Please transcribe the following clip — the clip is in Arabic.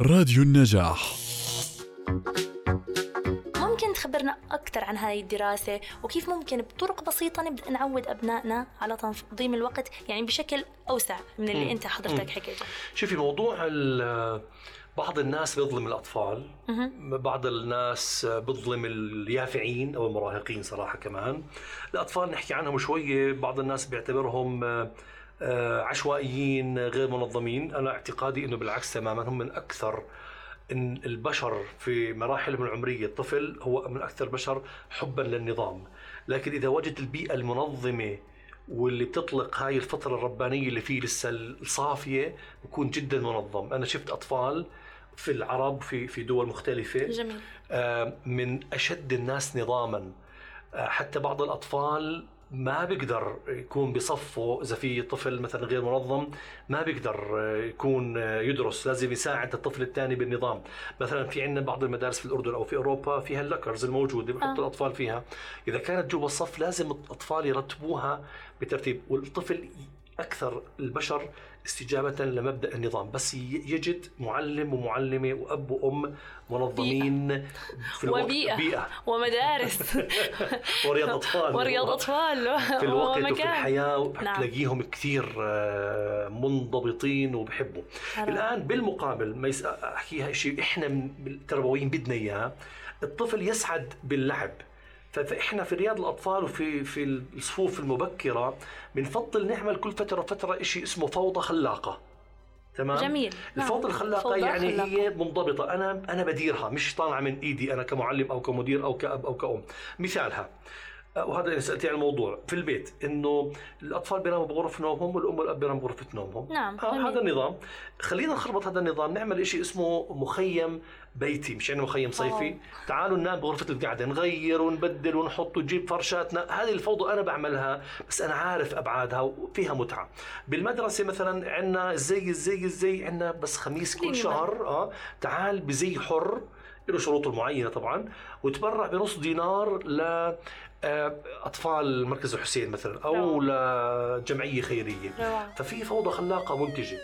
راديو النجاح ممكن تخبرنا أكثر عن هاي الدراسة وكيف ممكن بطرق بسيطة نبدأ نعود أبنائنا على تنظيم الوقت يعني بشكل أوسع من اللي مم. أنت حضرتك. حكيته شوفي موضوع ال- بعض الناس بيظلم الأطفال مهم. بعض الناس بتظلم اليافعين أو المراهقين صراحة كمان الأطفال نحكي عنهم شوية بعض الناس بيعتبرهم عشوائيين غير منظمين. أنا اعتقادي أنه بالعكس تماما هم من أكثر إن البشر في مراحلهم العمرية الطفل هو من أكثر البشر حبا للنظام. لكن إذا وجد البيئة المنظمة واللي بتطلق هاي الفترة الربانية اللي فيه لسه الصافية بكون جدا منظم. أنا شفت أطفال في العرب في في دول مختلفة جميل. آه، من أشد الناس نظاما. آه، حتى بعض الأطفال ما بيقدر يكون بصفه إذا في طفل مثلا غير منظم ما بيقدر يكون يدرس لازم يساعد الطفل الثاني بالنظام مثلا في عندنا بعض المدارس في الأردن أو في أوروبا فيها اللكرز الموجودة بحطوا آه. الأطفال فيها إذا كانت جوا الصف لازم الأطفال يرتبوها بترتيب والطفل أكثر البشر استجابة لمبدأ النظام بس يجد معلم ومعلمة وأب وأم منظمين في الوقت وبيئة. بيئة. ومدارس. ورياض أطفال. ورياض أطفال. في الوقت وفي ومكان. الحياة نعم. تلاقيهم كثير آه، منضبطين وبحبوا. الآن بالمقابل ما يس... أحكيها شيء إحنا من- التربويين بدنا إياه الطفل يسعد باللعب. ف- فإحنا في رياض الأطفال وفي في الصفوف المبكرة بنفضل نعمل كل فترة فترة شيء اسمه فوضى خلاقة. تمام؟ جميل. نعم. الفوضى الخلاقة فوضى يعني خلاقة. هي منضبطة. أنا أنا بديرها مش طالعة من إيدي أنا كمعلم أو كمدير أو كأب أو كأم. مثالها وهذا اللي سألتي عن الموضوع في البيت إنه الأطفال بيناموا بغرف نومهم والأم والأب بيناموا بغرفة نومهم نعم،. هذا النظام. خلينا نخربط هذا النظام نعمل شيء اسمه مخيم بيتي مش يعني مخيم صيفي. أوه. تعالوا ننام بغرفة القعدة نغير ونبدل ونحط ونجيب فرشاتنا. هذه الفوضى أنا بعملها بس أنا عارف أبعادها وفيها متعة. بالمدرسة مثلا عندنا الزي الزي الزي عندنا بس خميس كل شهر آه تعال بزي حر له شروطه المعينة طبعا وتبرع بنص دينار ل آه، أطفال مركز الحسين مثلا أو لجمعية خيرية. روعة. ففي فوضى خلاقة منتجة.